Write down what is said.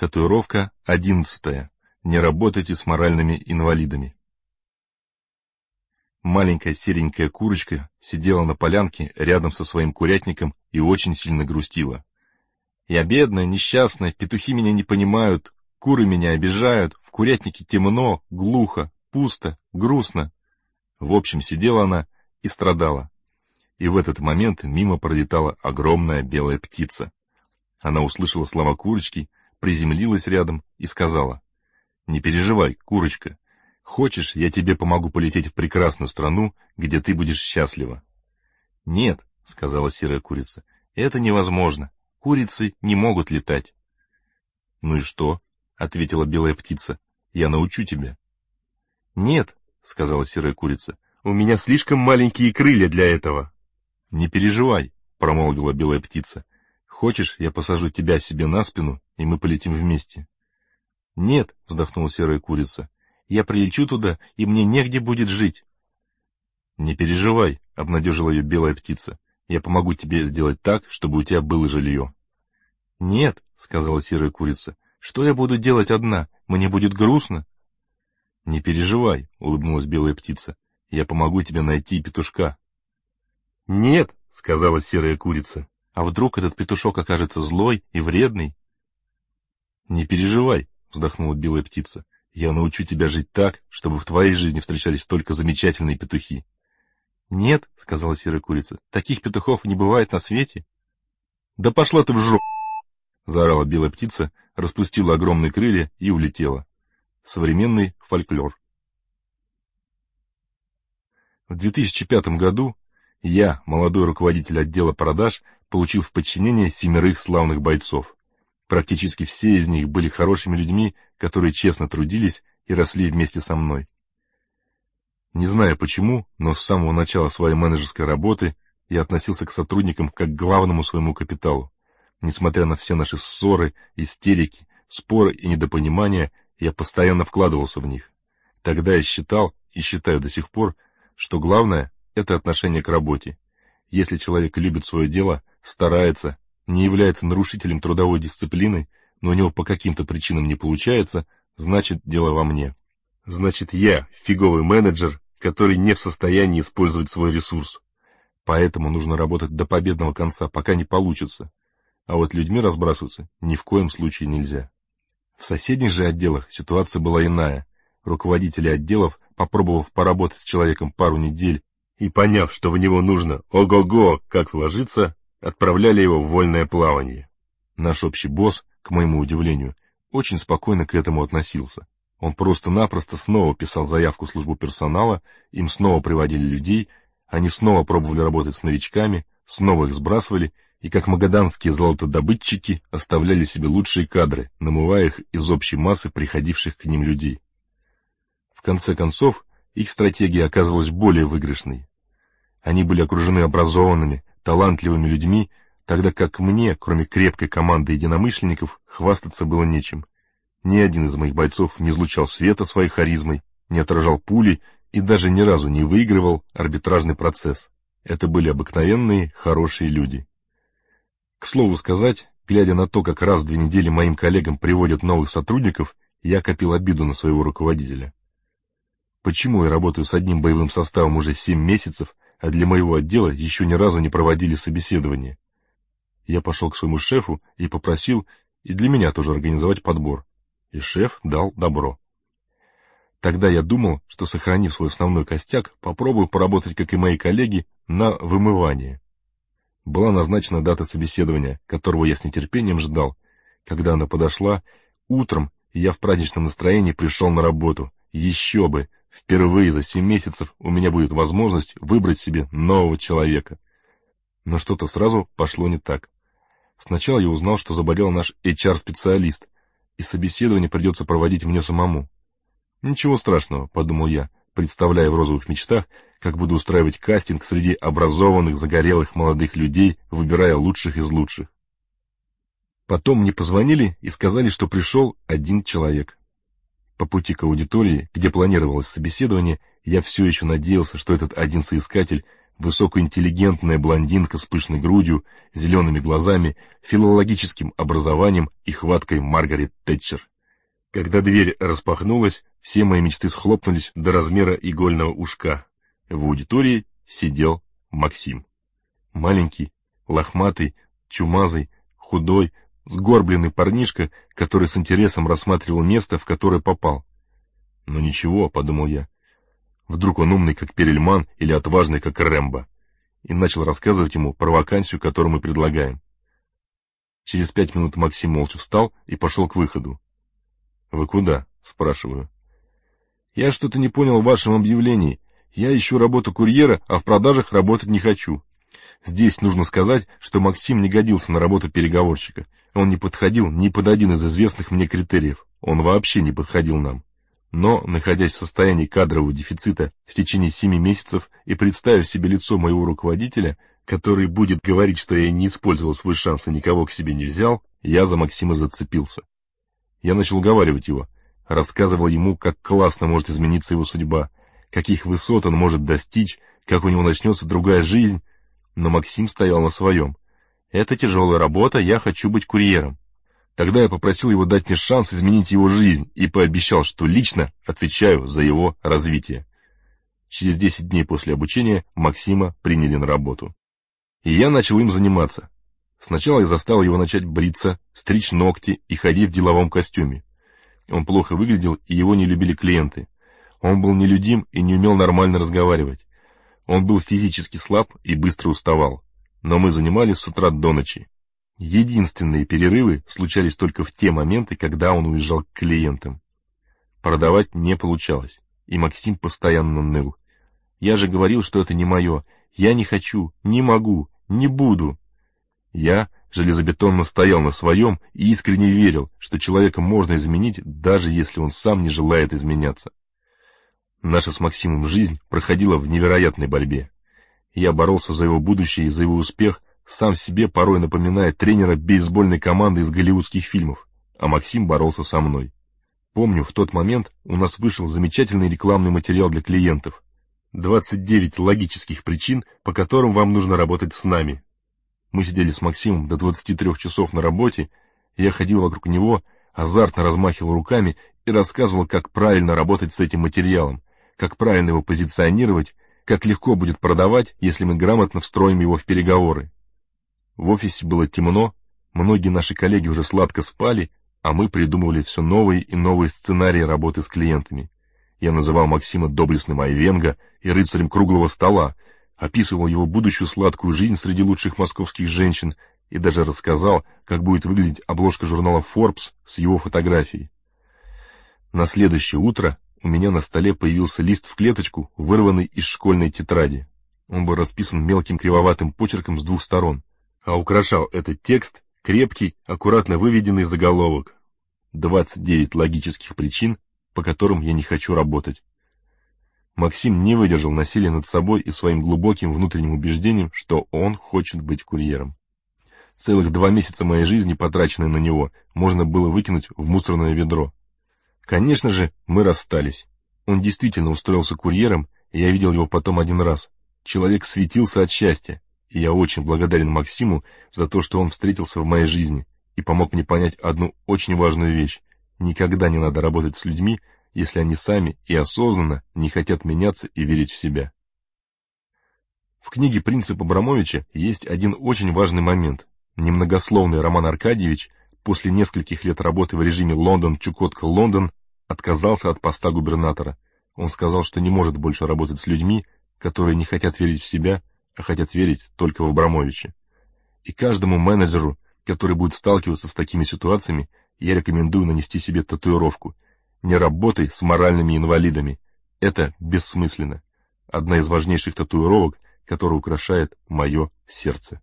Татуировка одиннадцатая. Не работайте с моральными инвалидами. Маленькая серенькая курочка сидела на полянке рядом со своим курятником и очень сильно грустила. Я бедная, несчастная, петухи меня не понимают, куры меня обижают, в курятнике темно, глухо, пусто, грустно. В общем, сидела она и страдала. И в этот момент мимо пролетала огромная белая птица. Она услышала слова курочки приземлилась рядом и сказала, «Не переживай, курочка. Хочешь, я тебе помогу полететь в прекрасную страну, где ты будешь счастлива?» «Нет», — сказала серая курица, — «это невозможно. Курицы не могут летать». «Ну и что?» — ответила белая птица. «Я научу тебя». «Нет», — сказала серая курица, — «у меня слишком маленькие крылья для этого». «Не переживай», — промолвила белая птица. «Хочешь, я посажу тебя себе на спину и мы полетим вместе. — Нет, — вздохнула серая курица, — я прилечу туда, и мне негде будет жить. — Не переживай, — обнадежила ее белая птица, — я помогу тебе сделать так, чтобы у тебя было жилье. — Нет, — сказала серая курица, — что я буду делать одна? Мне будет грустно. — Не переживай, — улыбнулась белая птица, — я помогу тебе найти петушка. — Нет, — сказала серая курица, — а вдруг этот петушок окажется злой и вредный? «Не переживай», — вздохнула белая птица. «Я научу тебя жить так, чтобы в твоей жизни встречались только замечательные петухи». «Нет», — сказала серая курица, — «таких петухов не бывает на свете». «Да пошла ты в жопу!» — заорала белая птица, распустила огромные крылья и улетела. Современный фольклор. В 2005 году я, молодой руководитель отдела продаж, получил в подчинение семерых славных бойцов. Практически все из них были хорошими людьми, которые честно трудились и росли вместе со мной. Не знаю почему, но с самого начала своей менеджерской работы я относился к сотрудникам как к главному своему капиталу. Несмотря на все наши ссоры, истерики, споры и недопонимания, я постоянно вкладывался в них. Тогда я считал, и считаю до сих пор, что главное — это отношение к работе. Если человек любит свое дело, старается, не является нарушителем трудовой дисциплины, но у него по каким-то причинам не получается, значит, дело во мне. Значит, я фиговый менеджер, который не в состоянии использовать свой ресурс. Поэтому нужно работать до победного конца, пока не получится. А вот людьми разбрасываться ни в коем случае нельзя. В соседних же отделах ситуация была иная. Руководители отделов, попробовав поработать с человеком пару недель и поняв, что в него нужно ого-го, как вложиться, отправляли его в вольное плавание. Наш общий босс, к моему удивлению, очень спокойно к этому относился. Он просто-напросто снова писал заявку в службу персонала, им снова приводили людей, они снова пробовали работать с новичками, снова их сбрасывали, и как магаданские золотодобытчики оставляли себе лучшие кадры, намывая их из общей массы приходивших к ним людей. В конце концов, их стратегия оказывалась более выигрышной. Они были окружены образованными, талантливыми людьми, тогда как мне, кроме крепкой команды единомышленников, хвастаться было нечем. Ни один из моих бойцов не излучал света своей харизмой, не отражал пули и даже ни разу не выигрывал арбитражный процесс. Это были обыкновенные, хорошие люди. К слову сказать, глядя на то, как раз в две недели моим коллегам приводят новых сотрудников, я копил обиду на своего руководителя. Почему я работаю с одним боевым составом уже семь месяцев, а для моего отдела еще ни разу не проводили собеседование. Я пошел к своему шефу и попросил и для меня тоже организовать подбор. И шеф дал добро. Тогда я думал, что, сохранив свой основной костяк, попробую поработать, как и мои коллеги, на вымывание. Была назначена дата собеседования, которого я с нетерпением ждал. Когда она подошла, утром я в праздничном настроении пришел на работу. Еще бы! Впервые за семь месяцев у меня будет возможность выбрать себе нового человека. Но что-то сразу пошло не так. Сначала я узнал, что заболел наш HR-специалист, и собеседование придется проводить мне самому. Ничего страшного, подумал я, представляя в розовых мечтах, как буду устраивать кастинг среди образованных, загорелых молодых людей, выбирая лучших из лучших. Потом мне позвонили и сказали, что пришел один человек. По пути к аудитории, где планировалось собеседование, я все еще надеялся, что этот один соискатель высокоинтеллигентная блондинка с пышной грудью, зелеными глазами, филологическим образованием и хваткой Маргарет Тэтчер. Когда дверь распахнулась, все мои мечты схлопнулись до размера игольного ушка. В аудитории сидел Максим. Маленький, лохматый, чумазый, худой, сгорбленный парнишка, который с интересом рассматривал место, в которое попал. Но «Ну ничего, — подумал я. Вдруг он умный, как Перельман, или отважный, как Рэмбо. И начал рассказывать ему про вакансию, которую мы предлагаем. Через пять минут Максим молча встал и пошел к выходу. — Вы куда? — спрашиваю. — Я что-то не понял в вашем объявлении. Я ищу работу курьера, а в продажах работать не хочу. Здесь нужно сказать, что Максим не годился на работу переговорщика. Он не подходил ни под один из известных мне критериев. Он вообще не подходил нам. Но, находясь в состоянии кадрового дефицита в течение семи месяцев и представив себе лицо моего руководителя, который будет говорить, что я не использовал свой шанс и никого к себе не взял, я за Максима зацепился. Я начал уговаривать его, рассказывал ему, как классно может измениться его судьба, каких высот он может достичь, как у него начнется другая жизнь, но Максим стоял на своем. «Это тяжелая работа, я хочу быть курьером». Тогда я попросил его дать мне шанс изменить его жизнь и пообещал, что лично отвечаю за его развитие. Через 10 дней после обучения Максима приняли на работу. И я начал им заниматься. Сначала я заставил его начать бриться, стричь ногти и ходить в деловом костюме. Он плохо выглядел, и его не любили клиенты. Он был нелюдим и не умел нормально разговаривать. Он был физически слаб и быстро уставал. Но мы занимались с утра до ночи. Единственные перерывы случались только в те моменты, когда он уезжал к клиентам. Продавать не получалось, и Максим постоянно ныл. Я же говорил, что это не мое. Я не хочу, не могу, не буду. Я железобетонно стоял на своем и искренне верил, что человека можно изменить, даже если он сам не желает изменяться. Наша с Максимом жизнь проходила в невероятной борьбе. Я боролся за его будущее и за его успех, сам себе порой напоминая тренера бейсбольной команды из голливудских фильмов, а Максим боролся со мной. Помню, в тот момент у нас вышел замечательный рекламный материал для клиентов. 29 логических причин, по которым вам нужно работать с нами. Мы сидели с Максимом до 23 часов на работе, я ходил вокруг него, азартно размахивал руками и рассказывал, как правильно работать с этим материалом, как правильно его позиционировать, как легко будет продавать, если мы грамотно встроим его в переговоры. В офисе было темно, многие наши коллеги уже сладко спали, а мы придумывали все новые и новые сценарии работы с клиентами. Я называл Максима доблестным Айвенго и рыцарем круглого стола, описывал его будущую сладкую жизнь среди лучших московских женщин и даже рассказал, как будет выглядеть обложка журнала Forbes с его фотографией. На следующее утро у меня на столе появился лист в клеточку, вырванный из школьной тетради. Он был расписан мелким кривоватым почерком с двух сторон, а украшал этот текст крепкий, аккуратно выведенный заголовок. 29 логических причин, по которым я не хочу работать. Максим не выдержал насилия над собой и своим глубоким внутренним убеждением, что он хочет быть курьером. Целых два месяца моей жизни, потраченные на него, можно было выкинуть в мусорное ведро. Конечно же, мы расстались. Он действительно устроился курьером, и я видел его потом один раз. Человек светился от счастья, и я очень благодарен Максиму за то, что он встретился в моей жизни и помог мне понять одну очень важную вещь. Никогда не надо работать с людьми, если они сами и осознанно не хотят меняться и верить в себя. В книге «Принцип Абрамовича» есть один очень важный момент. Немногословный Роман Аркадьевич после нескольких лет работы в режиме Лондон-Чукотка-Лондон отказался от поста губернатора. Он сказал, что не может больше работать с людьми, которые не хотят верить в себя, а хотят верить только в Абрамовича. И каждому менеджеру, который будет сталкиваться с такими ситуациями, я рекомендую нанести себе татуировку. Не работай с моральными инвалидами. Это бессмысленно. Одна из важнейших татуировок, которая украшает мое сердце.